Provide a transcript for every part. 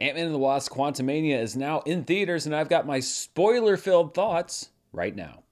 Ant Man and the Wasp Quantumania is now in theaters, and I've got my spoiler filled thoughts right now.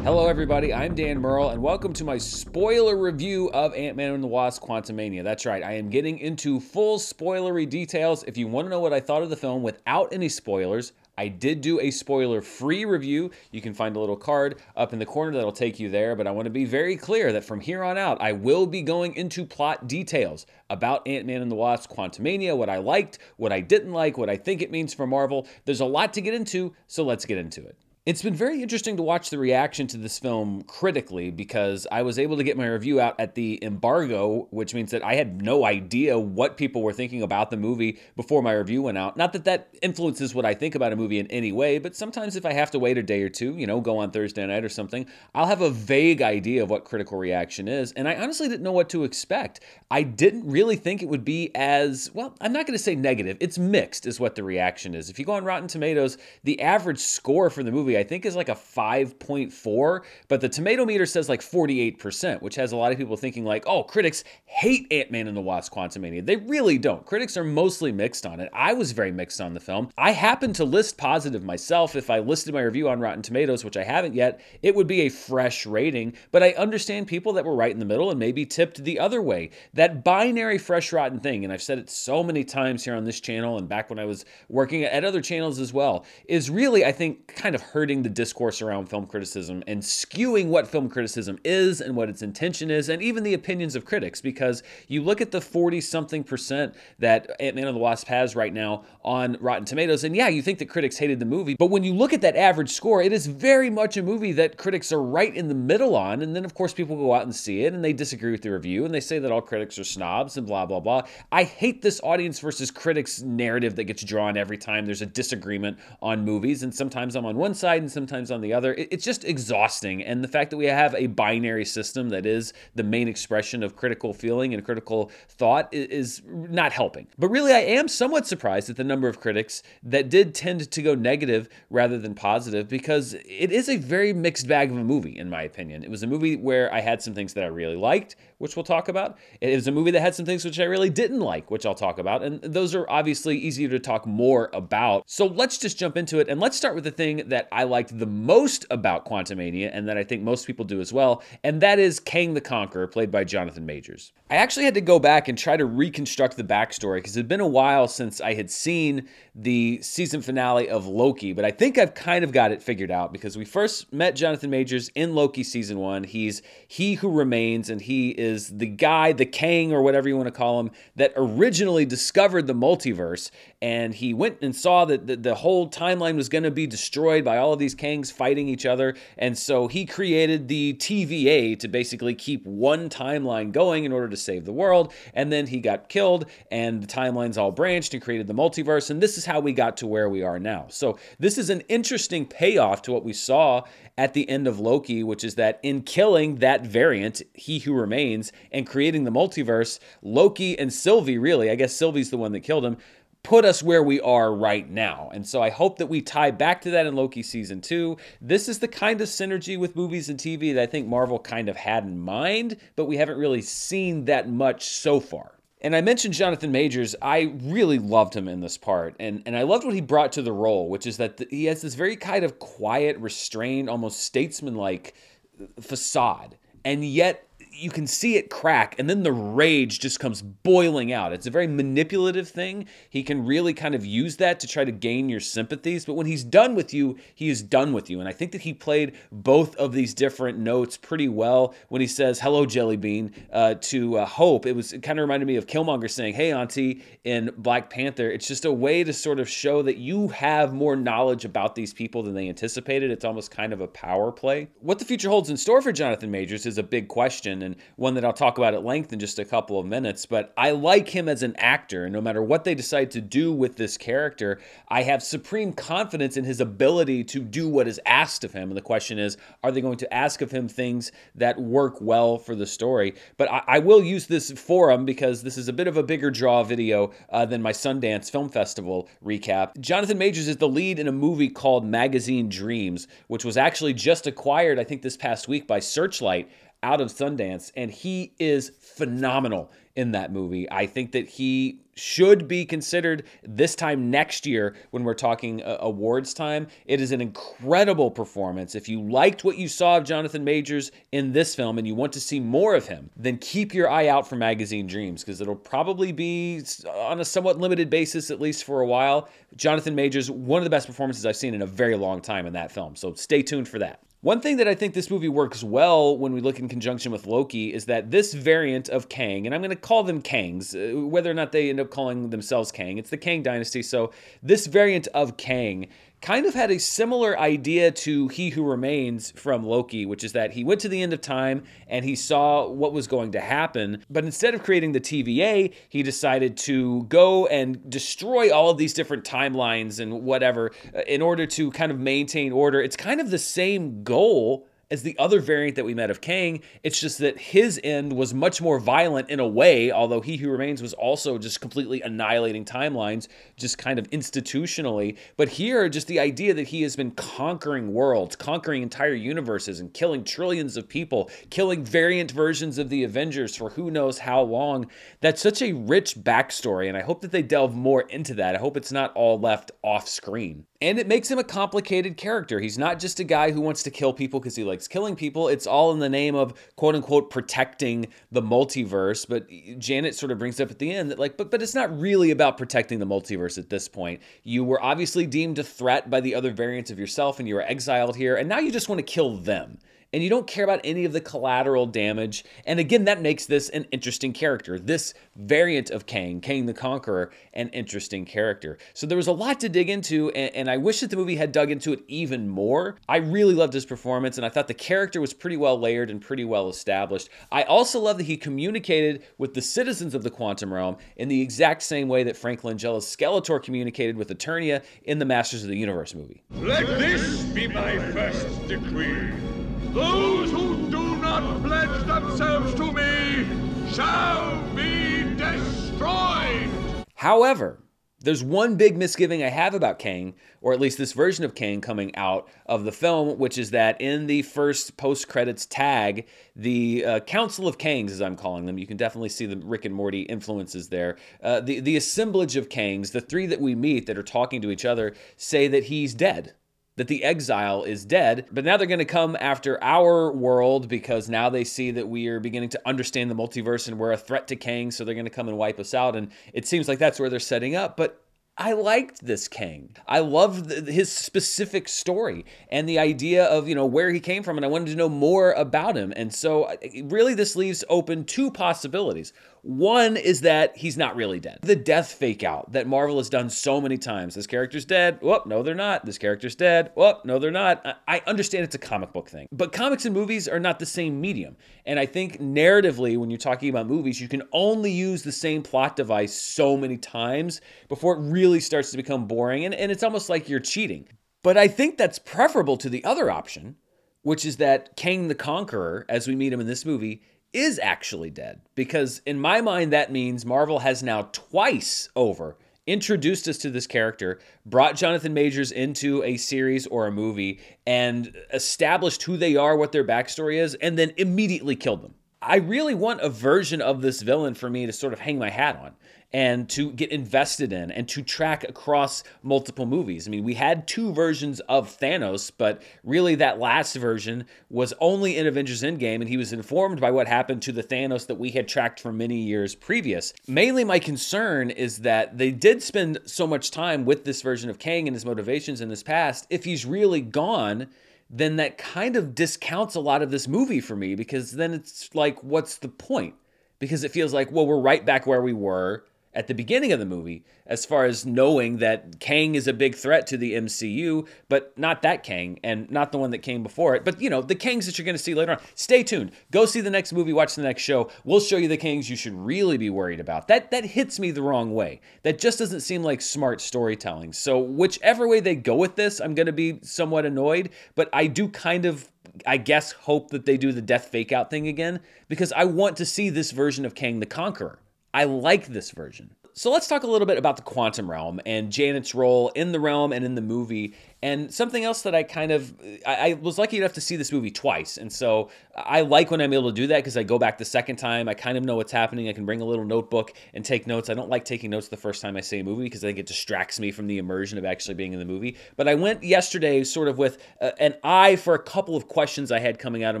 Hello, everybody. I'm Dan Murrell, and welcome to my spoiler review of Ant Man and the Wasp Quantumania. That's right, I am getting into full spoilery details. If you want to know what I thought of the film without any spoilers, I did do a spoiler free review. You can find a little card up in the corner that'll take you there, but I want to be very clear that from here on out, I will be going into plot details about Ant Man and the Wasp Quantumania, what I liked, what I didn't like, what I think it means for Marvel. There's a lot to get into, so let's get into it. It's been very interesting to watch the reaction to this film critically because I was able to get my review out at the embargo, which means that I had no idea what people were thinking about the movie before my review went out. Not that that influences what I think about a movie in any way, but sometimes if I have to wait a day or two, you know, go on Thursday night or something, I'll have a vague idea of what critical reaction is. And I honestly didn't know what to expect. I didn't really think it would be as, well, I'm not going to say negative. It's mixed, is what the reaction is. If you go on Rotten Tomatoes, the average score for the movie I think is like a 5.4, but the tomato meter says like 48%, which has a lot of people thinking like, oh, critics hate Ant-Man and the Wasp Quantumania. They really don't. Critics are mostly mixed on it. I was very mixed on the film. I happen to list positive myself. If I listed my review on Rotten Tomatoes, which I haven't yet, it would be a fresh rating, but I understand people that were right in the middle and maybe tipped the other way. That binary fresh rotten thing, and I've said it so many times here on this channel and back when I was working at other channels as well, is really, I think, kind of hurt the discourse around film criticism and skewing what film criticism is and what its intention is, and even the opinions of critics. Because you look at the 40 something percent that Ant Man and the Wasp has right now on Rotten Tomatoes, and yeah, you think that critics hated the movie, but when you look at that average score, it is very much a movie that critics are right in the middle on. And then, of course, people go out and see it and they disagree with the review and they say that all critics are snobs and blah, blah, blah. I hate this audience versus critics narrative that gets drawn every time there's a disagreement on movies. And sometimes I'm on one side side and sometimes on the other. It's just exhausting. And the fact that we have a binary system that is the main expression of critical feeling and critical thought is not helping. But really, I am somewhat surprised at the number of critics that did tend to go negative rather than positive because it is a very mixed bag of a movie, in my opinion. It was a movie where I had some things that I really liked, which we'll talk about. It was a movie that had some things which I really didn't like, which I'll talk about. And those are obviously easier to talk more about. So let's just jump into it and let's start with the thing that I liked the most about Quantumania and that I think most people do as well, and that is Kang the Conqueror, played by Jonathan Majors. I actually had to go back and try to reconstruct the backstory because it had been a while since I had seen the season finale of Loki, but I think I've kind of got it figured out because we first met Jonathan Majors in Loki season one. He's he who remains, and he is the guy, the Kang, or whatever you want to call him, that originally discovered the multiverse. And he went and saw that the, the whole timeline was going to be destroyed by all of these Kangs fighting each other. And so he created the TVA to basically keep one timeline going in order to save the world. And then he got killed, and the timelines all branched and created the multiverse. And this is how we got to where we are now. So this is an interesting payoff to what we saw at the end of Loki, which is that in killing that variant, He Who Remains, and creating the multiverse, Loki and Sylvie, really, I guess Sylvie's the one that killed him, put us where we are right now. And so I hope that we tie back to that in Loki season two. This is the kind of synergy with movies and TV that I think Marvel kind of had in mind, but we haven't really seen that much so far. And I mentioned Jonathan Majors. I really loved him in this part. And, and I loved what he brought to the role, which is that the, he has this very kind of quiet, restrained, almost statesman-like uh, facade. And yet you can see it crack and then the rage just comes boiling out. It's a very manipulative thing. He can really kind of use that to try to gain your sympathies, but when he's done with you, he is done with you. And I think that he played both of these different notes pretty well when he says "Hello, Jelly Bean" uh, to uh, Hope. It was it kind of reminded me of Killmonger saying "Hey, Auntie" in Black Panther. It's just a way to sort of show that you have more knowledge about these people than they anticipated. It's almost kind of a power play. What the future holds in store for Jonathan Majors is a big question and one that I'll talk about at length in just a couple of minutes. But I like him as an actor, and no matter what they decide to do with this character, I have supreme confidence in his ability to do what is asked of him. And the question is, are they going to ask of him things that work well for the story? But I, I will use this forum because this is a bit of a bigger draw video uh, than my Sundance Film Festival recap. Jonathan Majors is the lead in a movie called Magazine Dreams, which was actually just acquired, I think, this past week by Searchlight out of Sundance, and he is phenomenal in that movie. I think that he should be considered this time next year when we're talking uh, awards time. It is an incredible performance. If you liked what you saw of Jonathan Majors in this film and you want to see more of him, then keep your eye out for Magazine Dreams because it'll probably be on a somewhat limited basis, at least for a while. Jonathan Majors, one of the best performances I've seen in a very long time in that film. So stay tuned for that. One thing that I think this movie works well when we look in conjunction with Loki is that this variant of Kang, and I'm going to call them Kangs, uh, whether or not they end up calling themselves Kang, it's the Kang Dynasty. So this variant of Kang kind of had a similar idea to He Who Remains from Loki, which is that he went to the end of time and he saw what was going to happen. But instead of creating the TVA, he decided to go and destroy all of these different timelines and whatever uh, in order to kind of maintain order. It's kind of the same goal as the other variant that we met of Kang. It's just that his end was much more violent in a way, although He Who Remains was also just completely annihilating timelines, just kind of institutionally. But here, just the idea that he has been conquering worlds, conquering entire universes, and killing trillions of people, killing variant versions of the Avengers for who knows how long. That's such a rich backstory, and I hope that they delve more into that. I hope it's not all left off screen. And it makes him a complicated character. He's not just a guy who wants to kill people because he likes killing people. It's all in the name of quote unquote protecting the multiverse. But Janet sort of brings up at the end that, like, but, but it's not really about protecting the multiverse at this point. You were obviously deemed a threat by the other variants of yourself and you were exiled here, and now you just want to kill them and you don't care about any of the collateral damage. And again, that makes this an interesting character. This variant of Kang, Kang the Conqueror, an interesting character. So there was a lot to dig into, and, and I wish that the movie had dug into it even more. I really loved his performance, and I thought the character was pretty well layered and pretty well established. I also love that he communicated with the citizens of the quantum realm in the exact same way that Frank Langella's Skeletor communicated with Eternia in the Masters of the Universe movie. Let this be my first decree. Those who do not pledge themselves to me shall be destroyed. However, there's one big misgiving I have about Kang, or at least this version of Kang coming out of the film, which is that in the first post credits tag, the uh, Council of Kangs, as I'm calling them, you can definitely see the Rick and Morty influences there. Uh, the, the assemblage of Kangs, the three that we meet that are talking to each other, say that he's dead that the exile is dead. But now they're going to come after our world because now they see that we are beginning to understand the multiverse and we're a threat to Kang. So they're going to come and wipe us out. And it seems like that's where they're setting up. But I liked this Kang. I loved his specific story and the idea of, you know, where he came from and I wanted to know more about him. And so really this leaves open two possibilities. One is that he's not really dead. The death fake out that Marvel has done so many times. This character's dead. Whoop, no, they're not. This character's dead. Whoop, no, they're not. I understand it's a comic book thing, but comics and movies are not the same medium. And I think narratively, when you're talking about movies, you can only use the same plot device so many times before it really starts to become boring. And, and it's almost like you're cheating. But I think that's preferable to the other option, which is that Kang the Conqueror, as we meet him in this movie, is actually dead. Because in my mind, that means Marvel has now twice over introduced us to this character, brought Jonathan Majors into a series or a movie, and established who they are, what their backstory is, and then immediately killed them. I really want a version of this villain for me to sort of hang my hat on and to get invested in and to track across multiple movies. I mean, we had two versions of Thanos, but really that last version was only in Avengers Endgame, and he was informed by what happened to the Thanos that we had tracked for many years previous. Mainly, my concern is that they did spend so much time with this version of Kang and his motivations in his past. If he's really gone, then that kind of discounts a lot of this movie for me because then it's like, what's the point? Because it feels like, well, we're right back where we were at the beginning of the movie as far as knowing that Kang is a big threat to the MCU, but not that Kang and not the one that came before it. But you know, the Kangs that you're going to see later on. Stay tuned. Go see the next movie, watch the next show. We'll show you the Kangs you should really be worried about. That that hits me the wrong way. That just doesn't seem like smart storytelling. So whichever way they go with this, I'm going to be somewhat annoyed, but I do kind of I guess hope that they do the death fake out thing again because I want to see this version of Kang the Conqueror. I like this version. So let's talk a little bit about the quantum realm and Janet's role in the realm and in the movie And something else that I kind of, I, I was lucky enough to see this movie twice. And so I like when I'm able to do that because I go back the second time. I kind of know what's happening. I can bring a little notebook and take notes. I don't like taking notes the first time I see a movie because I think it distracts me from the immersion of actually being in the movie. But I went yesterday sort of with uh, an eye for a couple of questions I had coming out of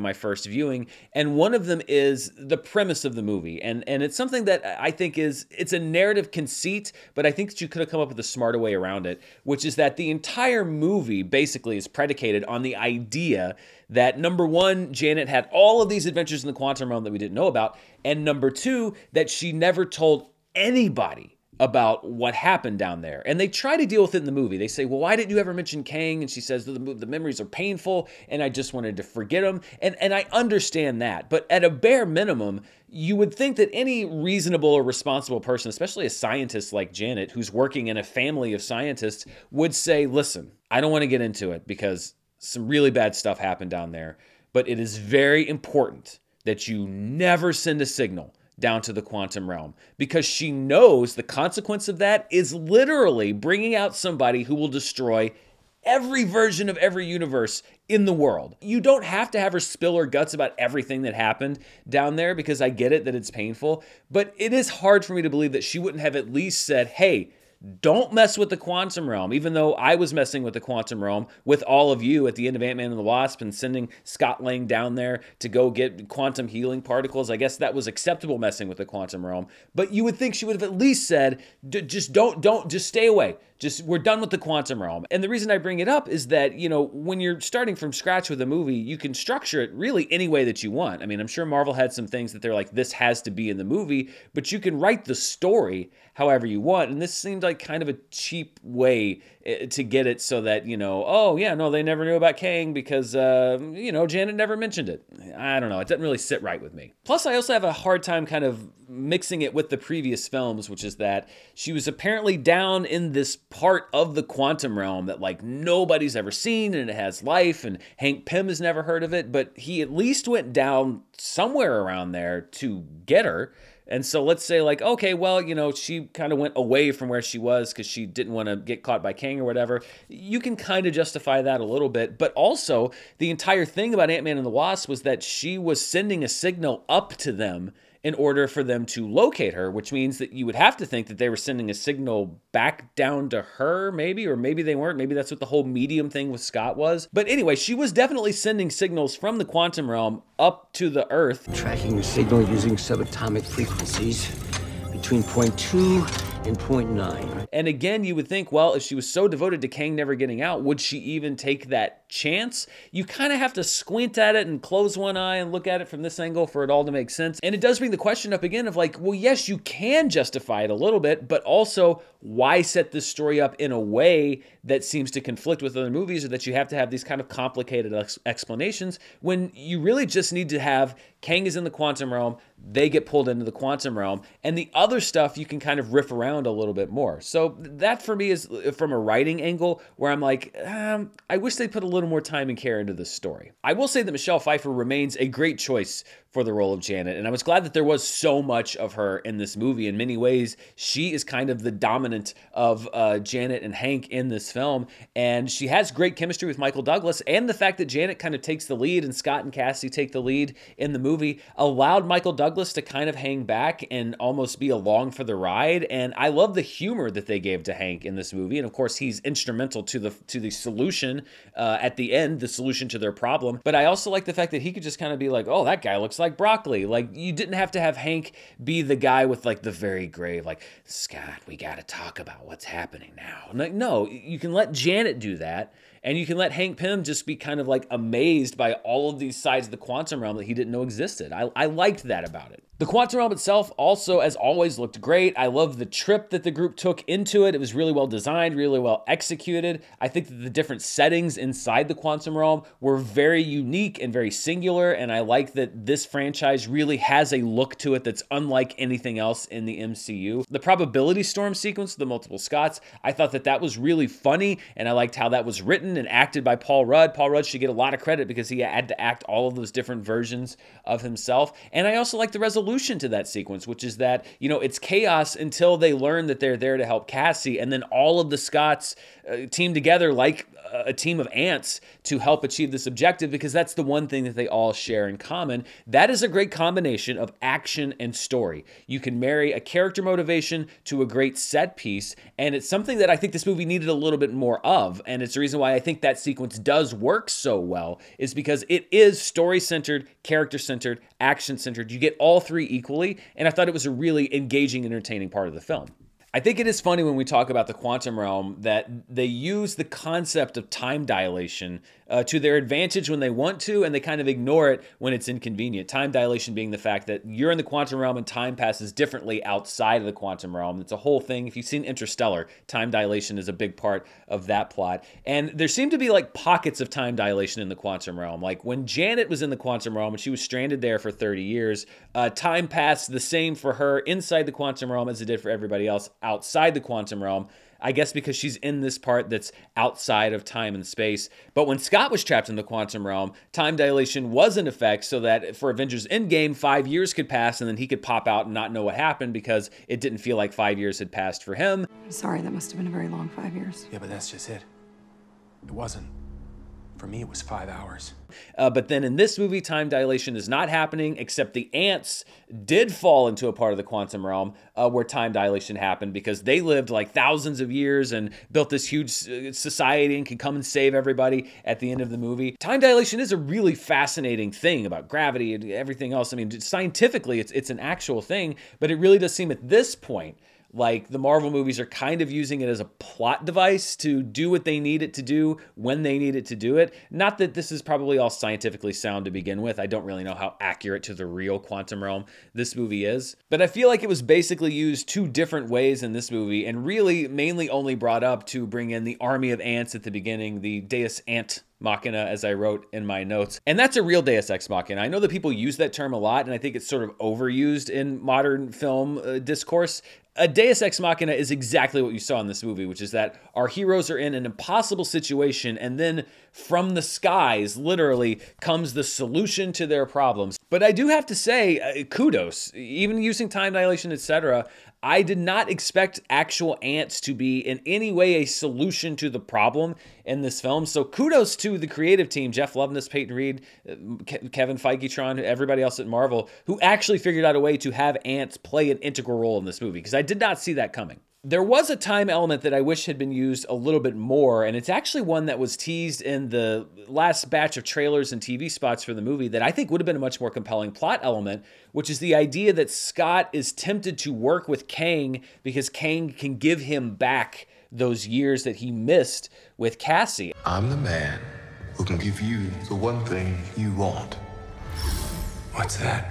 my first viewing. And one of them is the premise of the movie. And, and it's something that I think is, it's a narrative conceit, but I think that you could have come up with a smarter way around it, which is that the entire movie basically is predicated on the idea that number one, Janet had all of these adventures in the quantum realm that we didn't know about, and number two, that she never told anybody about what happened down there. And they try to deal with it in the movie. They say, Well, why didn't you ever mention Kang? And she says, The, the memories are painful and I just wanted to forget them. And, and I understand that. But at a bare minimum, you would think that any reasonable or responsible person, especially a scientist like Janet, who's working in a family of scientists, would say, Listen, I don't want to get into it because some really bad stuff happened down there. But it is very important that you never send a signal down to the quantum realm because she knows the consequence of that is literally bringing out somebody who will destroy every version of every universe in the world. You don't have to have her spill her guts about everything that happened down there because I get it that it's painful, but it is hard for me to believe that she wouldn't have at least said, hey, don't mess with the quantum realm, even though I was messing with the quantum realm with all of you at the end of Ant Man and the Wasp and sending Scott Lang down there to go get quantum healing particles. I guess that was acceptable messing with the quantum realm. But you would think she would have at least said, just don't, don't, just stay away. Just we're done with the quantum realm. And the reason I bring it up is that, you know, when you're starting from scratch with a movie, you can structure it really any way that you want. I mean, I'm sure Marvel had some things that they're like, this has to be in the movie, but you can write the story however you want. And this seemed like kind of a cheap way to get it so that, you know, oh, yeah, no, they never knew about Kang because, uh, you know, Janet never mentioned it. I don't know. It doesn't really sit right with me. Plus, I also have a hard time kind of mixing it with the previous films, which is that she was apparently down in this part of the quantum realm that like nobody's ever seen and it has life and Hank Pym has never heard of it, but he at least went down somewhere around there to get her. And so let's say, like, okay, well, you know, she kind of went away from where she was because she didn't want to get caught by Kang or whatever. You can kind of justify that a little bit. But also, the entire thing about Ant Man and the Wasp was that she was sending a signal up to them in order for them to locate her, which means that you would have to think that they were sending a signal back down to her, maybe, or maybe they weren't. Maybe that's what the whole medium thing with Scott was. But anyway, she was definitely sending signals from the quantum realm up to the Earth. Tracking the signal using subatomic frequencies between point two and point nine. And again, you would think, well, if she was so devoted to Kang never getting out, would she even take that chance? You kind of have to squint at it and close one eye and look at it from this angle for it all to make sense. And it does bring the question up again of like, well, yes, you can justify it a little bit, but also why set this story up in a way that seems to conflict with other movies or that you have to have these kind of complicated ex- explanations when you really just need to have Kang is in the quantum realm, they get pulled into the quantum realm, and the other stuff you can kind of riff around a little bit more. So that for me is from a writing angle where I'm like, um, I wish they put a little more time and care into this story. I will say that Michelle Pfeiffer remains a great choice for the role of Janet. And I was glad that there was so much of her in this movie. In many ways, she is kind of the dominant of uh, Janet and Hank in this film. And she has great chemistry with Michael Douglas. And the fact that Janet kind of takes the lead and Scott and Cassie take the lead in the movie allowed Michael Douglas to kind of hang back and almost be along for the ride. And I love the humor that they gave to Hank in this movie. And of course, he's instrumental to the to the solution uh, at the end, the solution to their problem. But I also like the fact that he could just kind of be like, "Oh, that guy looks like." Like broccoli. Like you didn't have to have Hank be the guy with like the very grave, like Scott, we got to talk about what's happening now. Like no, you can let Janet do that, and you can let Hank Pym just be kind of like amazed by all of these sides of the quantum realm that he didn't know existed. I, I liked that about it. The quantum realm itself also, as always, looked great. I love the trip that the group took into it. It was really well designed, really well executed. I think that the different settings inside the quantum realm were very unique and very singular. And I like that this franchise really has a look to it that's unlike anything else in the MCU. The probability storm sequence, the multiple Scotts, I thought that that was really funny. And I liked how that was written and acted by Paul Rudd. Paul Rudd should get a lot of credit because he had to act all of those different versions of himself. And I also like the resolution solution to that sequence, which is that, you know, it's chaos until they learn that they're there to help Cassie. And then all of the Scotts uh, team together like a team of ants to help achieve this objective because that's the one thing that they all share in common. That is a great combination of action and story. You can marry a character motivation to a great set piece, and it's something that I think this movie needed a little bit more of. And it's the reason why I think that sequence does work so well, is because it is story centered, character centered, action centered. You get all three equally, and I thought it was a really engaging, entertaining part of the film. I think it is funny when we talk about the quantum realm that they use the concept of time dilation uh, to their advantage when they want to, and they kind of ignore it when it's inconvenient. Time dilation being the fact that you're in the quantum realm and time passes differently outside of the quantum realm. It's a whole thing. If you've seen Interstellar, time dilation is a big part of that plot. And there seem to be like pockets of time dilation in the quantum realm. Like when Janet was in the quantum realm and she was stranded there for 30 years, uh, time passed the same for her inside the quantum realm as it did for everybody else outside the quantum realm. I guess because she's in this part that's outside of time and space. But when Scott was trapped in the quantum realm, time dilation was in effect so that for Avengers Endgame, five years could pass and then he could pop out and not know what happened because it didn't feel like five years had passed for him. Sorry, that must have been a very long five years. Yeah, but that's just it. It wasn't. For me, it was five hours. Uh, but then in this movie, time dilation is not happening, except the ants did fall into a part of the quantum realm uh, where time dilation happened because they lived like thousands of years and built this huge uh, society and can come and save everybody at the end of the movie. Time dilation is a really fascinating thing about gravity and everything else. I mean, scientifically, it's, it's an actual thing, but it really does seem at this point like the Marvel movies are kind of using it as a plot device to do what they need it to do when they need it to do it. Not that this is probably all scientifically sound to begin with. I don't really know how accurate to the real quantum realm this movie is. But I feel like it was basically used two different ways in this movie and really mainly only brought up to bring in the army of ants at the beginning, the Deus Ant Machina, as I wrote in my notes. And that's a real Deus Ex Machina. I know that people use that term a lot, and I think it's sort of overused in modern film uh, discourse. A Deus Ex Machina is exactly what you saw in this movie, which is that our heroes are in an impossible situation, and then from the skies, literally, comes the solution to their problems. But I do have to say, uh, kudos, even using time dilation, etc. I did not expect actual ants to be in any way a solution to the problem in this film. So kudos to the creative team, Jeff Loveness, Peyton Reed, uh, Kevin Feige, everybody else at Marvel, who actually figured out a way to have ants play an integral role in this movie because I did not see that coming there was a time element that I wish had been used a little bit more, and it's actually one that was teased in the last batch of trailers and TV spots for the movie that I think would have been a much more compelling plot element, which is the idea that Scott is tempted to work with Kang because Kang can give him back those years that he missed with Cassie. I'm the man who can give you the one thing you want. What's that?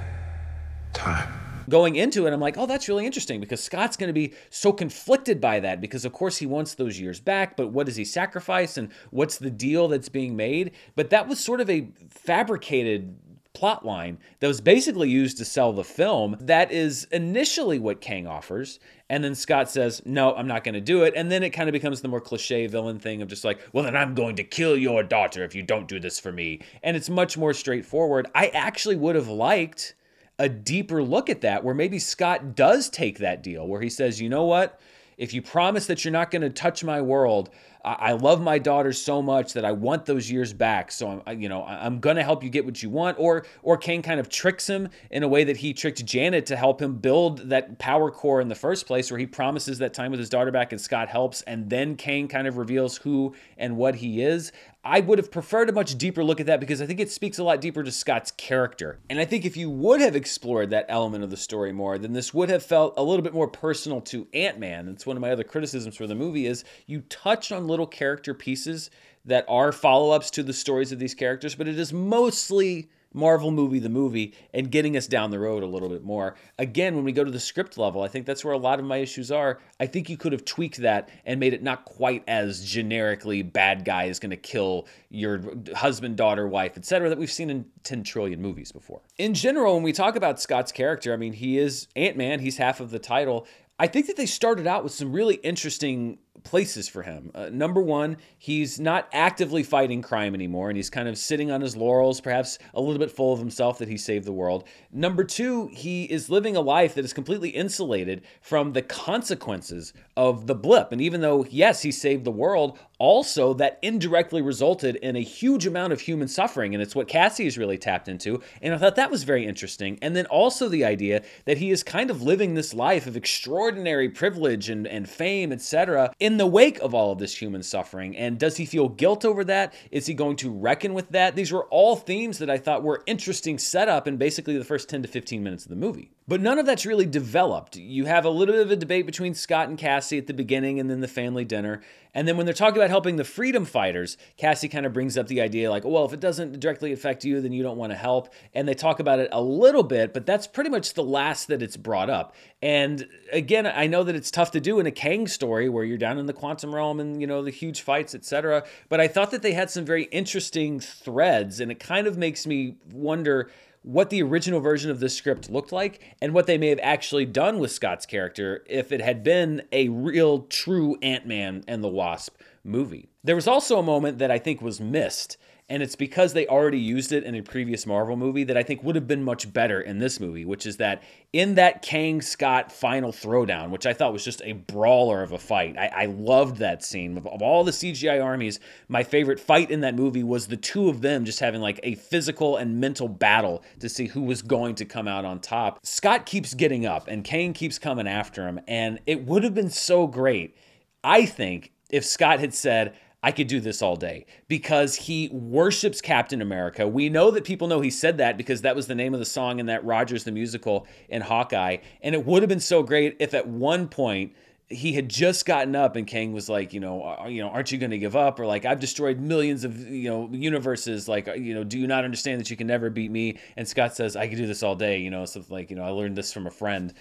Time going into it, I'm like, oh, that's really interesting because Scott's going to be so conflicted by that because, of course, he wants those years back, but what does he sacrifice and what's the deal that's being made? But that was sort of a fabricated plot line that was basically used to sell the film. That is initially what Kang offers. And then Scott says, No, I'm not going to do it. And then it kind of becomes the more cliche villain thing of just like, Well, then I'm going to kill your daughter if you don't do this for me. And it's much more straightforward. I actually would have liked a deeper look at that where maybe Scott does take that deal where he says, you know what? If you promise that you're not going to touch my world, I love my daughter so much that I want those years back. So I'm, you know, I'm gonna help you get what you want. Or, or Kang kind of tricks him in a way that he tricked Janet to help him build that power core in the first place, where he promises that time with his daughter back, and Scott helps, and then Kang kind of reveals who and what he is. I would have preferred a much deeper look at that because I think it speaks a lot deeper to Scott's character. And I think if you would have explored that element of the story more, then this would have felt a little bit more personal to Ant-Man. That's one of my other criticisms for the movie is you touched on little character pieces that are follow-ups to the stories of these characters, but it is mostly Marvel movie, the movie, and getting us down the road a little bit more. Again, when we go to the script level, I think that's where a lot of my issues are. I think you could have tweaked that and made it not quite as generically bad guy is going to kill your husband, daughter, wife, etc. that we've seen in 10 trillion movies before. In general, when we talk about Scott's character, I mean, he is Ant Man, he's half of the title. I think that they started out with some really interesting places for him. Uh, number one, he's not actively fighting crime anymore, and he's kind of sitting on his laurels, perhaps a little bit full of himself that he saved the world. Number two, he is living a life that is completely insulated from the consequences of the blip. And even though, yes, he saved the world, also that indirectly resulted in a huge amount of human suffering. And it's what Cassie is really tapped into. And I thought that was very interesting. And then also the idea that he is kind of living this life of extraordinary privilege and, and fame, etc., in the wake of all of this human suffering. And does he feel guilt over that? Is he going to reckon with that? These were all themes that I thought were interesting setup in basically the first 10 to 15 minutes of the movie. But none of that's really developed. You have a little bit of a debate between Scott and Cassie at the beginning and then the family dinner. And then when they're talking about helping the freedom fighters, Cassie kind of brings up the idea like, well, if it doesn't directly affect you, then you don't want to help. And they talk about it a little bit, but that's pretty much the last that it's brought up. And again, I know that it's tough to do in a Kang story where you're down in the quantum realm and, you know, the huge fights, etc. But I thought that they had some very interesting threads, and it kind of makes me wonder what the original version of this script looked like and what they may have actually done with Scott's character if it had been a real, true Ant Man and the Wasp movie. There was also a moment that I think was missed and it's because they already used it in a previous Marvel movie that I think would have been much better in this movie, which is that in that Kang Scott final throwdown, which I thought was just a brawler of a fight. I, I loved that scene. Of, of all the CGI armies, my favorite fight in that movie was the two of them just having like a physical and mental battle to see who was going to come out on top. Scott keeps getting up and Kang keeps coming after him, and it would have been so great, I think, if Scott had said, I could do this all day because he worships Captain America. We know that people know he said that because that was the name of the song in that Rogers the musical in Hawkeye. And it would have been so great if at one point he had just gotten up and Kang was like, you know, you know, aren't you going to give up? Or like, I've destroyed millions of you know universes. Like, uh, you know, do you not understand that you can never beat me? And Scott says, I could do this all day. You know, something like, you know, I learned this from a friend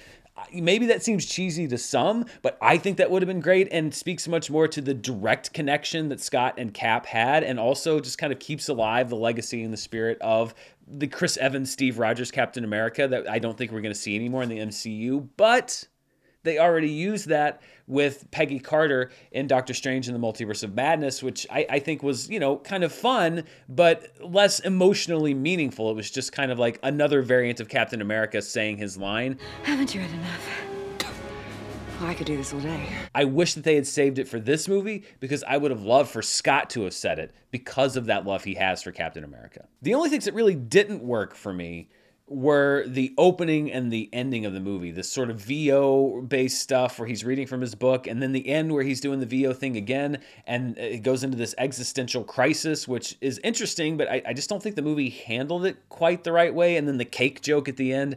maybe that seems cheesy to some, but I think that would have been great and speaks much more to the direct connection that Scott and Cap had, and also just kind of keeps alive the legacy and the spirit of the Chris Evans, Steve Rogers Captain America that I don't think we're going to see anymore in the MCU. But they already used that with Peggy Carter in Doctor Strange in the Multiverse of Madness, which I, I, think was, you know, kind of fun, but less emotionally meaningful. It was just kind of like another variant of Captain America saying his line. Haven't you had enough? Oh, I could do this all day. I wish that they had saved it for this movie because I would have loved for Scott to have said it because of that love he has for Captain America. The only things that really didn't work for me were the opening and the ending of the movie, this sort of VO based stuff where he's reading from his book, and then the end where he's doing the VO thing again, and uh, it goes into this existential crisis, which is interesting, but I, I just don't think the movie handled it quite the right way. And then the cake joke at the end,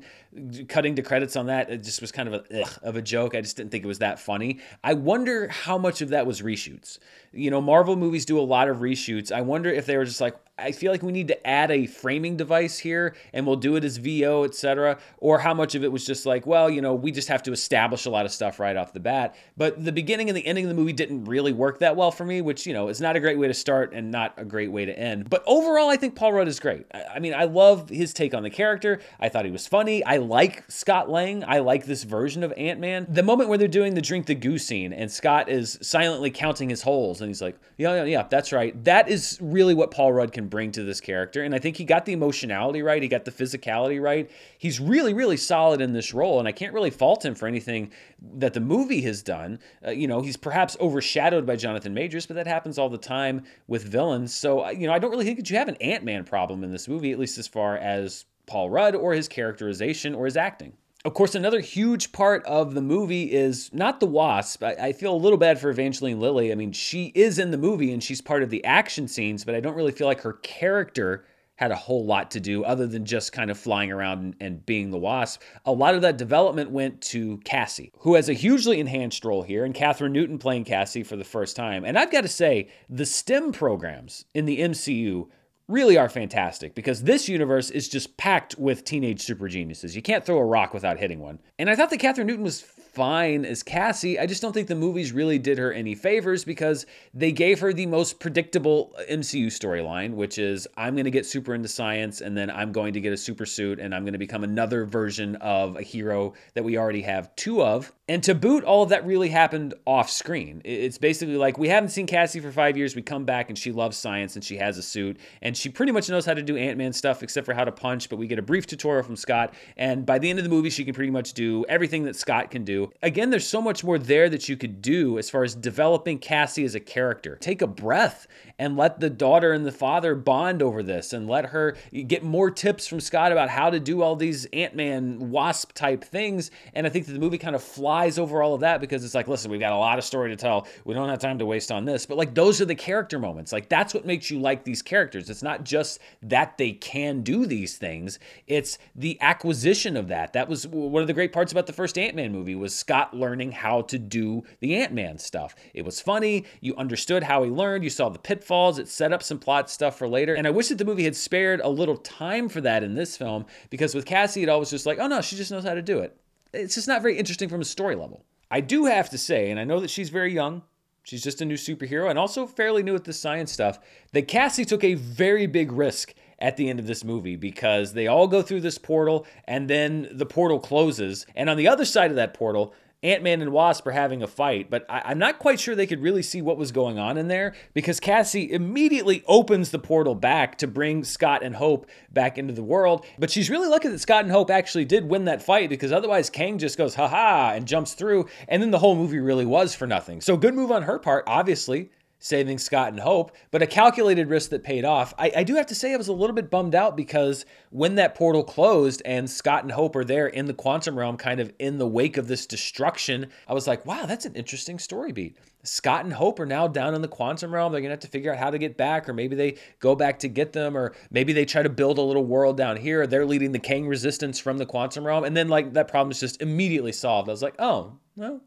cutting to credits on that, it just was kind of a ugh, of a joke. I just didn't think it was that funny. I wonder how much of that was reshoots. You know, Marvel movies do a lot of reshoots. I wonder if they were just like, I feel like we need to add a framing device here and we'll do it as VO, etc. Or how much of it was just like, well, you know, we just have to establish a lot of stuff right off the bat. But the beginning and the ending of the movie didn't really work that well for me, which, you know, is not a great way to start and not a great way to end. But overall, I think Paul Rudd is great. I mean, I love his take on the character. I thought he was funny. I like Scott Lang. I like this version of Ant Man. The moment where they're doing the drink the goose scene and Scott is silently counting his holes and he's like, yeah, yeah, yeah, that's right. That is really what Paul Rudd can bring to this character. And I think he got the emotionality right. He got the physicality right. He's really, really solid in this role. And I can't really fault him for anything that the movie has done. Uh, you know, he's perhaps overshadowed by Jonathan Majors, but that happens all the time with villains. So, you know, I don't really think that you have an Ant Man problem in this movie, at least as far as Paul Rudd or his characterization or his acting. Of course, another huge part of the movie is not the Wasp. I, I, feel a little bad for Evangeline Lilly. I mean, she is in the movie and she's part of the action scenes, but I don't really feel like her character had a whole lot to do other than just kind of flying around and, and being the Wasp. A lot of that development went to Cassie, who has a hugely enhanced role here, and Kathryn Newton playing Cassie for the first time. And I've got to say, the STEM programs in the MCU really are fantastic because this universe is just packed with teenage super geniuses. You can't throw a rock without hitting one. And I thought that Kathryn Newton was fine as Cassie. I just don't think the movies really did her any favors because they gave her the most predictable MCU storyline, which is I'm going to get super into science and then I'm going to get a super suit and I'm going to become another version of a hero that we already have two of. And to boot, all of that really happened off screen. It's basically like we haven't seen Cassie for five years. We come back and she loves science and she has a suit and she pretty much knows how to do Ant Man stuff except for how to punch. But we get a brief tutorial from Scott. And by the end of the movie, she can pretty much do everything that Scott can do. Again, there's so much more there that you could do as far as developing Cassie as a character. Take a breath and let the daughter and the father bond over this and let her get more tips from Scott about how to do all these Ant Man wasp type things. And I think that the movie kind of flies over all of that because it's like, listen, we've got a lot of story to tell. We don't have time to waste on this. But like, those are the character moments. Like, that's what makes you like these characters. It's not just that they can do these things, it's the acquisition of that. That was one of the great parts about the first Ant Man movie was Scott learning how to do the Ant Man stuff. It was funny. You understood how he learned. You saw the pitfalls. It set up some plot stuff for later. And I wish that the movie had spared a little time for that in this film because with Cassie, it always just like, oh no, she just knows how to do it it's just not very interesting from a story level. I do have to say, and I know that she's very young, she's just a new superhero, and also fairly new at the science stuff, that Cassie took a very big risk at the end of this movie because they all go through this portal and then the portal closes. And on the other side of that portal, Ant Man and Wasp are having a fight, but I- am not quite sure they could really see what was going on in there because Cassie immediately opens the portal back to bring Scott and Hope back into the world. But she's really lucky that Scott and Hope actually did win that fight because otherwise Kang just goes, haha, and jumps through. And then the whole movie really was for nothing. So good move on her part, obviously saving Scott and Hope, but a calculated risk that paid off. I, I, do have to say I was a little bit bummed out because when that portal closed and Scott and Hope are there in the quantum realm, kind of in the wake of this destruction, I was like, wow, that's an interesting story beat. Scott and Hope are now down in the quantum realm. They're gonna have to figure out how to get back, or maybe they go back to get them, or maybe they try to build a little world down here. They're leading the Kang resistance from the quantum realm, and then like that problem is just immediately solved. I was like, oh, no,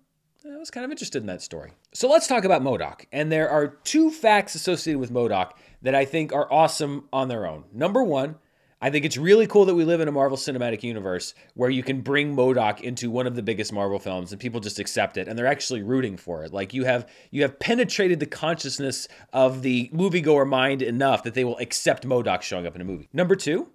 I was kind of interested in that story. So let's talk about MODOK. And there are two facts associated with MODOK that I think are awesome on their own. Number one, I think it's really cool that we live in a Marvel Cinematic Universe where you can bring MODOK into one of the biggest Marvel films and people just accept it and they're actually rooting for it. Like you have you have penetrated the consciousness of the moviegoer mind enough that they will accept MODOK showing up in a movie. Number two,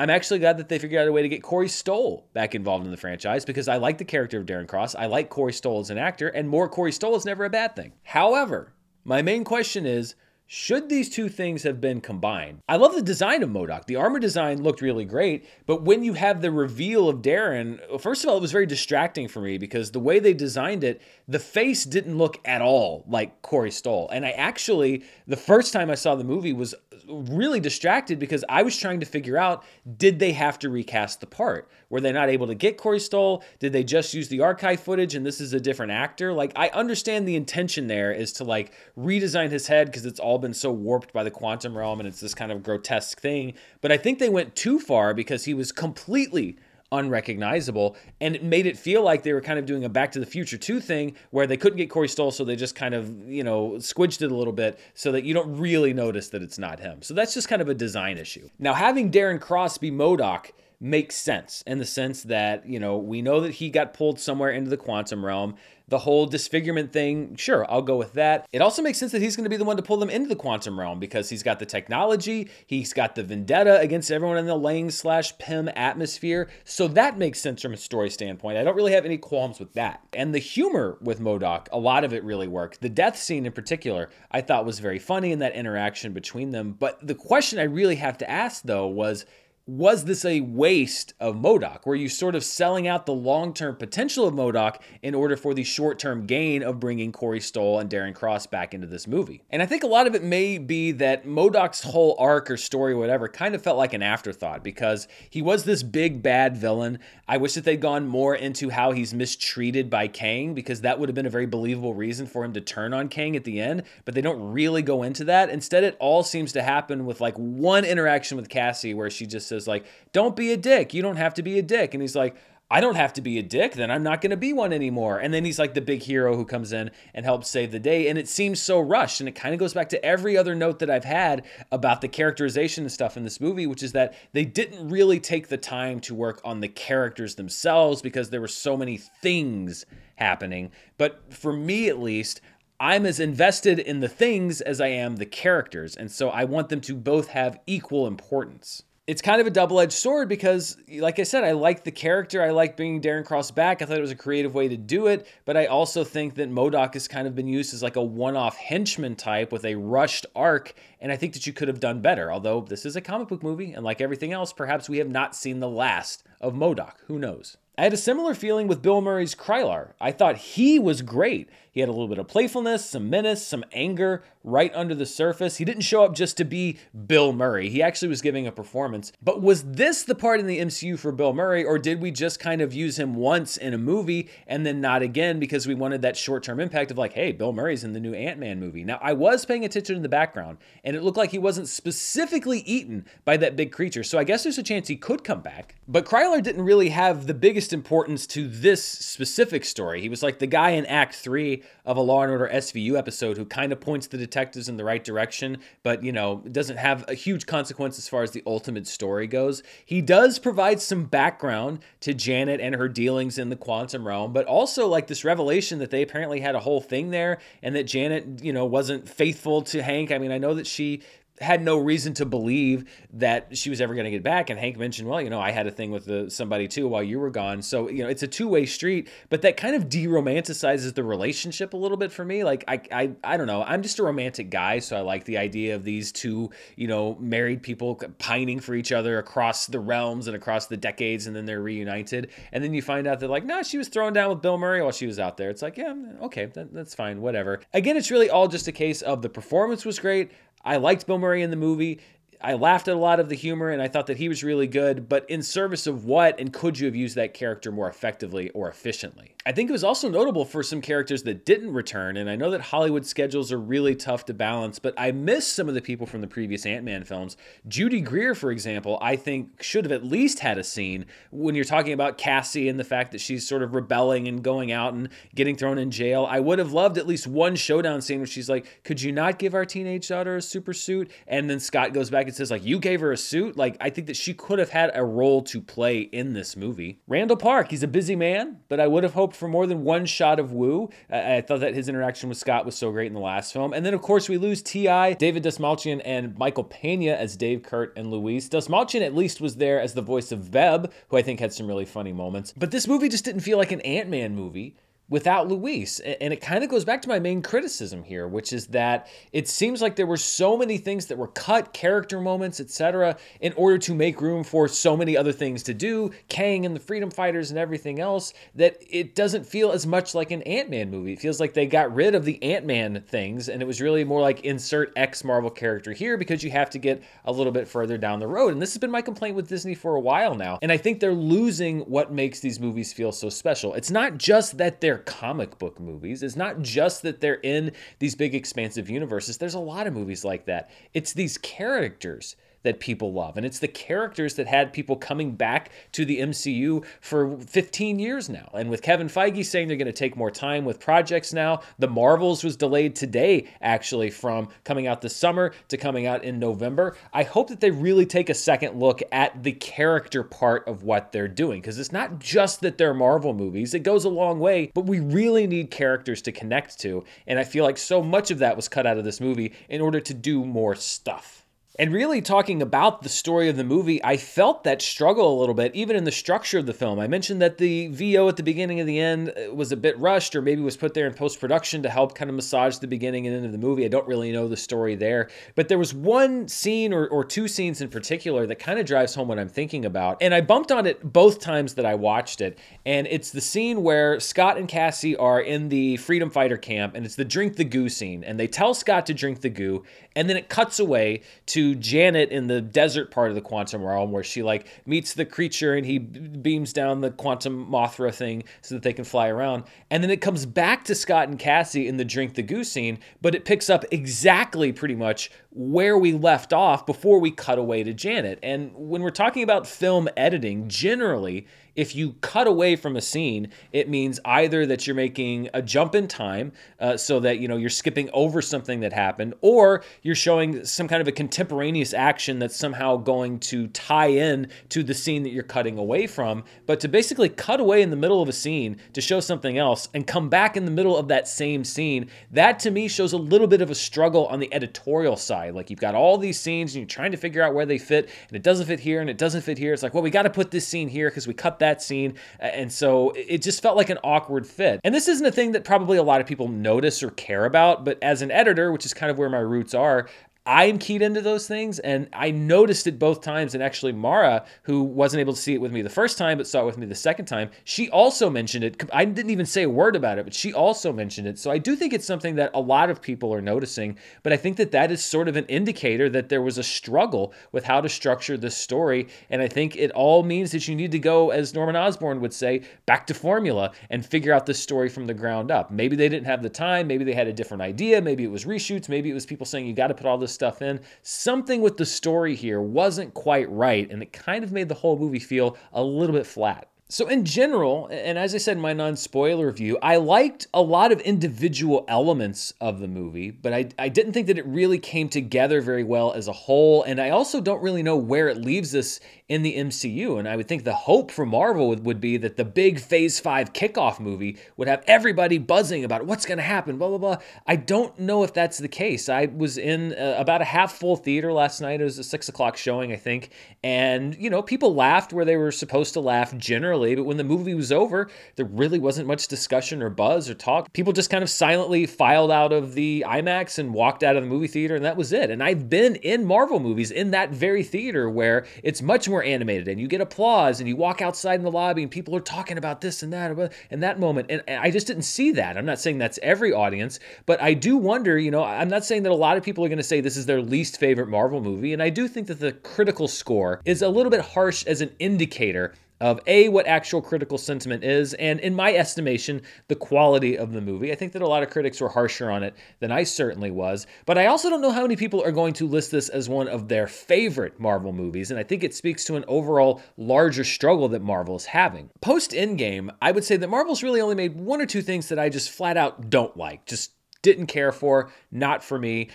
I'm actually glad that they figured out a way to get Corey Stoll back involved in the franchise because I like the character of Darren Cross. I like Corey Stoll as an actor, and more Corey Stoll is never a bad thing. However, my main question is should these two things have been combined? I love the design of MODOK. The armor design looked really great, but when you have the reveal of Darren, first of all, it was very distracting for me because the way they designed it, the face didn't look at all like Corey Stoll. And I actually, the first time I saw the movie, was really distracted because I was trying to figure out did they have to recast the part? Were they not able to get Corey Stoll? Did they just use the archive footage and this is a different actor? Like, I understand the intention there is to like redesign his head because it's all been so warped by the quantum realm and it's this kind of grotesque thing. But I think they went too far because he was completely unrecognizable and it made it feel like they were kind of doing a back to the future 2 thing where they couldn't get Corey Stoll so they just kind of you know squidged it a little bit so that you don't really notice that it's not him. So that's just kind of a design issue. Now having Darren Cross be MODOK makes sense in the sense that, you know, we know that he got pulled somewhere into the quantum realm. The whole disfigurement thing, sure, I'll go with that. It also makes sense that he's going to be the one to pull them into the quantum realm because he's got the technology, he's got the vendetta against everyone in the Lang slash Pym atmosphere. So that makes sense from a story standpoint. I don't really have any qualms with that. And the humor with MODOK, a lot of it really worked. The death scene in particular, I thought was very funny in that interaction between them. But the question I really have to ask though was, was this a waste of MODOK? Were you sort of selling out the long term potential of MODOK in order for the short term gain of bringing Corey Stoll and Darren Cross back into this movie? And I think a lot of it may be that MODOK's whole arc or story, or whatever, kind of felt like an afterthought because he was this big bad villain. I wish that they'd gone more into how he's mistreated by Kang because that would have been a very believable reason for him to turn on Kang at the end, but they don't really go into that. Instead, it all seems to happen with like one interaction with Cassie where she just says, says like, "Don't be a dick. You don't have to be a dick." And he's like, I don't have to be a dick, then I'm not going to be one anymore. And then he's like the big hero who comes in and helps save the day. And it seems so rushed. And it kind of goes back to every other note that I've had about the characterization and stuff in this movie, which is that they didn't really take the time to work on the characters themselves because there were so many things happening. But for me, at least, I'm as invested in the things as I am the characters. And so I want them to both have equal importance it's kind of a double-edged sword because like i said i like the character. I like bringing darren cross back. I thought it was a creative way to do it. But i also think that MODOK has kind of been used as like a one-off henchman type with a rushed arc. And i think that you could have done better. Although this is a comic book movie and like everything else perhaps we have not seen the last of MODOK who knows? I had a similar feeling with Bill Murray's Krylar. I thought he was great. He had a little bit of playfulness, some menace, some anger right under the surface. He didn't show up just to be Bill Murray. He actually was giving a performance. But was this the part in the MCU for Bill Murray, or did we just kind of use him once in a movie and then not again because we wanted that short term impact of like, hey, Bill Murray's in the new Ant Man movie? Now, I was paying attention in the background, and it looked like he wasn't specifically eaten by that big creature. So I guess there's a chance he could come back. But Krylar didn't really have the biggest importance to this specific story. He was like the guy in Act 3 of a Law and Order SVU episode who kind of points the detectives in the right direction, but you know, it doesn't have a huge consequence as far as the ultimate story goes. He does provide some background to Janet and her dealings in the quantum realm, but also like this revelation that they apparently had a whole thing there and that Janet, you know, wasn't faithful to Hank. I mean, I know that she had no reason to believe that she was ever going to get back. And Hank mentioned, well, you know, I had a thing with the, somebody too while you were gone. So, you know, it's a two way street, but that kind of de romanticizes the relationship a little bit for me. Like, I, I, I don't know. I'm just a romantic guy. So I like the idea of these two, you know, married people pining for each other across the realms and across the decades. And then they're reunited. And then you find out that, like, no, nah, she was thrown down with Bill Murray while she was out there. It's like, yeah, okay, that, that's fine, whatever. Again, it's really all just a case of the performance was great. I liked Bill Murray in the movie. I laughed at a lot of the humor and I thought that he was really good, but in service of what and could you have used that character more effectively or efficiently? I think it was also notable for some characters that didn't return, and I know that Hollywood schedules are really tough to balance, but I miss some of the people from the previous Ant Man films. Judy Greer, for example, I think should have at least had a scene when you're talking about Cassie and the fact that she's sort of rebelling and going out and getting thrown in jail. I would have loved at least one showdown scene where she's like, Could you not give our teenage daughter a super suit? And then Scott goes back and says, like, you gave her a suit. Like, I think that she could have had a role to play in this movie. Randall Park, he's a busy man, but I would have hoped for more than one shot of Wu. I, I thought that his interaction with Scott was so great in the last film. And then, of course, we lose T.I., David Dastmalchian, and Michael Pena as Dave, Kurt, and Luis. Dastmalchian at least was there as the voice of Veb, who I think had some really funny moments. But this movie just didn't feel like an Ant Man movie without Luis. And it kind of goes back to my main criticism here, which is that it seems like there were so many things that were cut, character moments, etc., in order to make room for so many other things to do, Kang and the Freedom Fighters and everything else, that it doesn't feel as much like an Ant-Man movie. It feels like they got rid of the Ant-Man things and it was really more like insert X Marvel character here because you have to get a little bit further down the road. And this has been my complaint with Disney for a while now. And I think they're losing what makes these movies feel so special. It's not just that they're they're comic book movies. It's not just that they're in these big expansive universes. There's a lot of movies like that. It's these characters that people love. And it's the characters that had people coming back to the MCU for 15 years now. And with Kevin Feige saying they're going to take more time with projects now, The Marvels was delayed today, actually, from coming out this summer to coming out in November. I hope that they really take a second look at the character part of what they're doing because it's not just that they're Marvel movies, it goes a long way, but we really need characters to connect to. And I feel like so much of that was cut out of this movie in order to do more stuff. And really talking about the story of the movie, I felt that struggle a little bit, even in the structure of the film. I mentioned that the VO at the beginning and the end uh, was a bit rushed, or maybe was put there in post production to help kind of massage the beginning and end of the movie. I don't really know the story there. But there was one scene or, or two scenes in particular that kind of drives home what I'm thinking about. And I bumped on it both times that I watched it. And it's the scene where Scott and Cassie are in the Freedom Fighter camp, and it's the drink the goo scene. And they tell Scott to drink the goo, and then it cuts away to Janet in the desert part of the quantum realm where she like meets the creature and he beams down the quantum Mothra thing so that they can fly around. And then it comes back to Scott and Cassie in the drink the goose scene, but it picks up exactly pretty much where we left off before we cut away to Janet. And when we're talking about film editing, generally if you cut away from a scene, it means either that you're making a jump in time uh, so that you know you're skipping over something that happened, or you're showing some kind of a contemporaneous action that's somehow going to tie in to the scene that you're cutting away from. But to basically cut away in the middle of a scene to show something else and come back in the middle of that same scene, that to me shows a little bit of a struggle on the editorial side. Like you've got all these scenes and you're trying to figure out where they fit, and it doesn't fit here and it doesn't fit here. It's like, well, we got to put this scene here because we cut that scene. And so it just felt like an awkward fit. And this isn't a thing that probably a lot of people notice or care about, but as an editor, which is kind of where my roots are, I'm keyed into those things, and I noticed it both times. And actually, Mara, who wasn't able to see it with me the first time, but saw it with me the second time, she also mentioned it. I didn't even say a word about it, but she also mentioned it. So I do think it's something that a lot of people are noticing. But I think that that is sort of an indicator that there was a struggle with how to structure this story. And I think it all means that you need to go, as Norman Osborn would say, back to formula and figure out this story from the ground up. Maybe they didn't have the time. Maybe they had a different idea. Maybe it was reshoots. Maybe it was people saying you got to put all this stuff in. Something with the story here wasn't quite right, and it kind of made the whole movie feel a little bit flat. So, in general, and as I said in my non spoiler review, I liked a lot of individual elements of the movie, but I, I didn't think that it really came together very well as a whole. And I also don't really know where it leaves us in the MCU. And I would think the hope for Marvel would, would be that the big Phase 5 kickoff movie would have everybody buzzing about what's going to happen, blah, blah, blah. I don't know if that's the case. I was in uh, about a half full theater last night. It was a six o'clock showing, I think. And, you know, people laughed where they were supposed to laugh generally but when the movie was over, there really wasn't much discussion or buzz or talk. People just kind of silently filed out of the IMAX and walked out of the movie theater, and that was it. And I've been in Marvel movies in that very theater where it's much more animated and you get applause and you walk outside in the lobby and people are talking about this and that in that moment. And I just didn't see that. I'm not saying that's every audience, but I do wonder, you know, I'm not saying that a lot of people are going to say this is their least favorite Marvel movie. And I do think that the critical score is a little bit harsh as an indicator of A, what actual critical sentiment is, and in my estimation, the quality of the movie. I think that a lot of critics were harsher on it than I certainly was, but I also don't know how many people are going to list this as one of their favorite Marvel movies, and I think it speaks to an overall larger struggle that Marvel is having. Post Endgame, I would say that Marvel's really only made one or two things that I just flat out don't like, just didn't care for, not for me.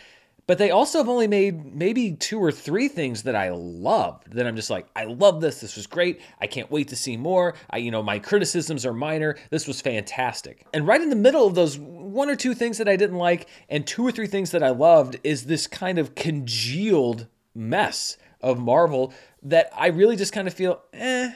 But they also have only made maybe two or three things that I loved. That I'm just like, I love this. This was great. I can't wait to see more. I, you know, my criticisms are minor. This was fantastic. And right in the middle of those one or two things that I didn't like and two or three things that I loved is this kind of congealed mess of Marvel that I really just kind of feel, eh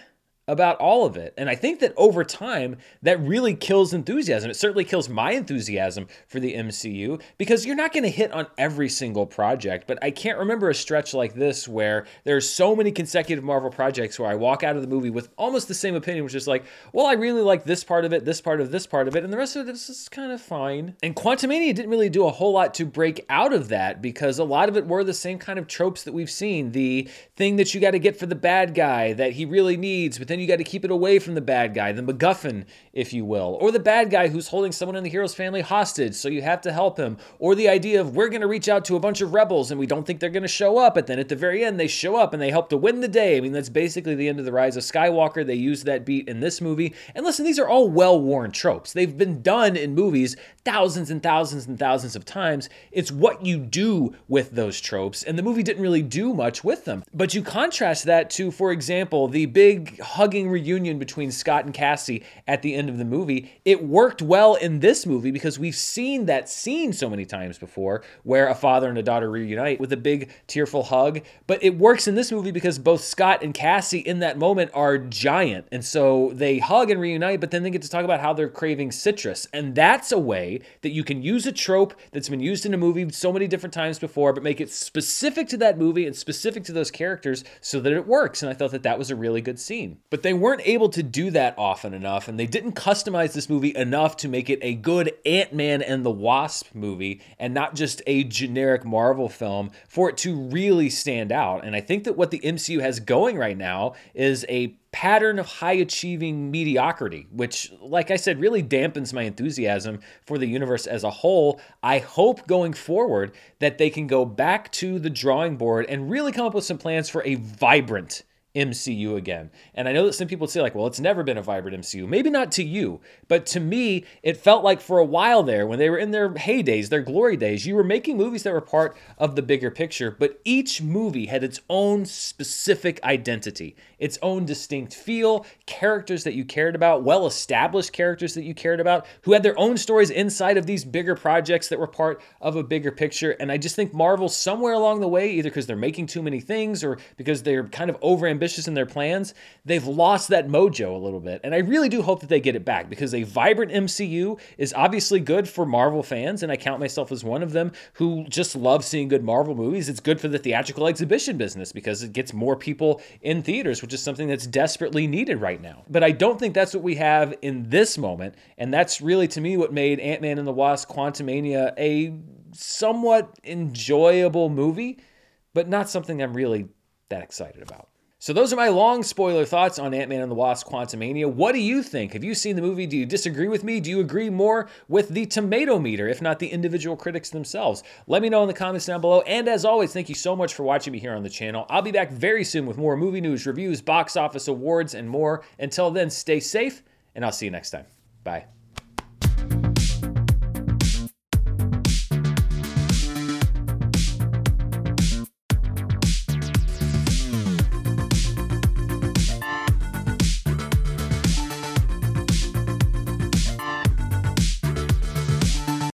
about all of it. And I think that over time, that really kills enthusiasm. It certainly kills my enthusiasm for the MCU because you're not going to hit on every single project. But I can't remember a stretch like this where there's so many consecutive Marvel projects where I walk out of the movie with almost the same opinion, which is like, well, I really like this part of it, this part of this part of it, and the rest of it is kind of fine. And Quantumania didn't really do a whole lot to break out of that because a lot of it were the same kind of tropes that we've seen. The thing that you got to get for the bad guy that he really needs, but then then you got to keep it away from the bad guy, the MacGuffin, if you will, or the bad guy who's holding someone in the hero's family hostage, so you have to help him, or the idea of we're going to reach out to a bunch of rebels and we don't think they're going to show up, but then at the very end they show up and they help to win the day. I mean, that's basically the end of the Rise of Skywalker. They use that beat in this movie. And listen, these are all well worn tropes. They've been done in movies thousands and thousands and thousands of times. It's what you do with those tropes, and the movie didn't really do much with them. But you contrast that to, for example, the big hugging reunion between Scott and Cassie at the end of the movie. It worked well in this movie because we've seen that scene so many times before where a father and a daughter reunite with a big tearful hug. But it works in this movie because both Scott and Cassie in that moment are giant. And so they hug and reunite, but then they get to talk about how they're craving citrus. And that's a way that you can use a trope that's been used in a movie so many different times before, but make it specific to that movie and specific to those characters so that it works. And I thought that that was a really good scene. But they weren't able to do that often enough, and they didn't customize this movie enough to make it a good Ant Man and the Wasp movie and not just a generic Marvel film for it to really stand out. And I think that what the MCU has going right now is a pattern of high achieving mediocrity, which, like I said, really dampens my enthusiasm for the universe as a whole. I hope going forward that they can go back to the drawing board and really come up with some plans for a vibrant MCU again. And I know that some people say, like, well, it's never been a vibrant MCU. Maybe not to you, but to me, it felt like for a while there, when they were in their heydays, their glory days, you were making movies that were part of the bigger picture, but each movie had its own specific identity, its own distinct feel, characters that you cared about, well established characters that you cared about, who had their own stories inside of these bigger projects that were part of a bigger picture. And I just think Marvel, somewhere along the way, either because they're making too many things or because they're kind of overambitious in their plans, they've lost that mojo a little bit. And I really do hope that they get it back because a vibrant MCU is obviously good for Marvel fans, and I count myself as one of them who just love seeing good Marvel movies. It's good for the theatrical exhibition business because it gets more people in theaters, which is something that's desperately needed right now. But I don't think that's what we have in this moment, and that's really to me what made Ant-Man and the Wasp Quantumania a somewhat enjoyable movie, but not something I'm really that excited about. So those are my long spoiler thoughts on Ant-Man and the Wasp Quantumania. What do you think? Have you seen the movie? Do you disagree with me? Do you agree more with the tomato meter, if not the individual critics themselves? Let me know in the comments down below. And as always, thank you so much for watching me here on the channel. I'll be back very soon with more movie news, reviews, box office awards, and more. Until then, stay safe, and I'll see you next time. Bye.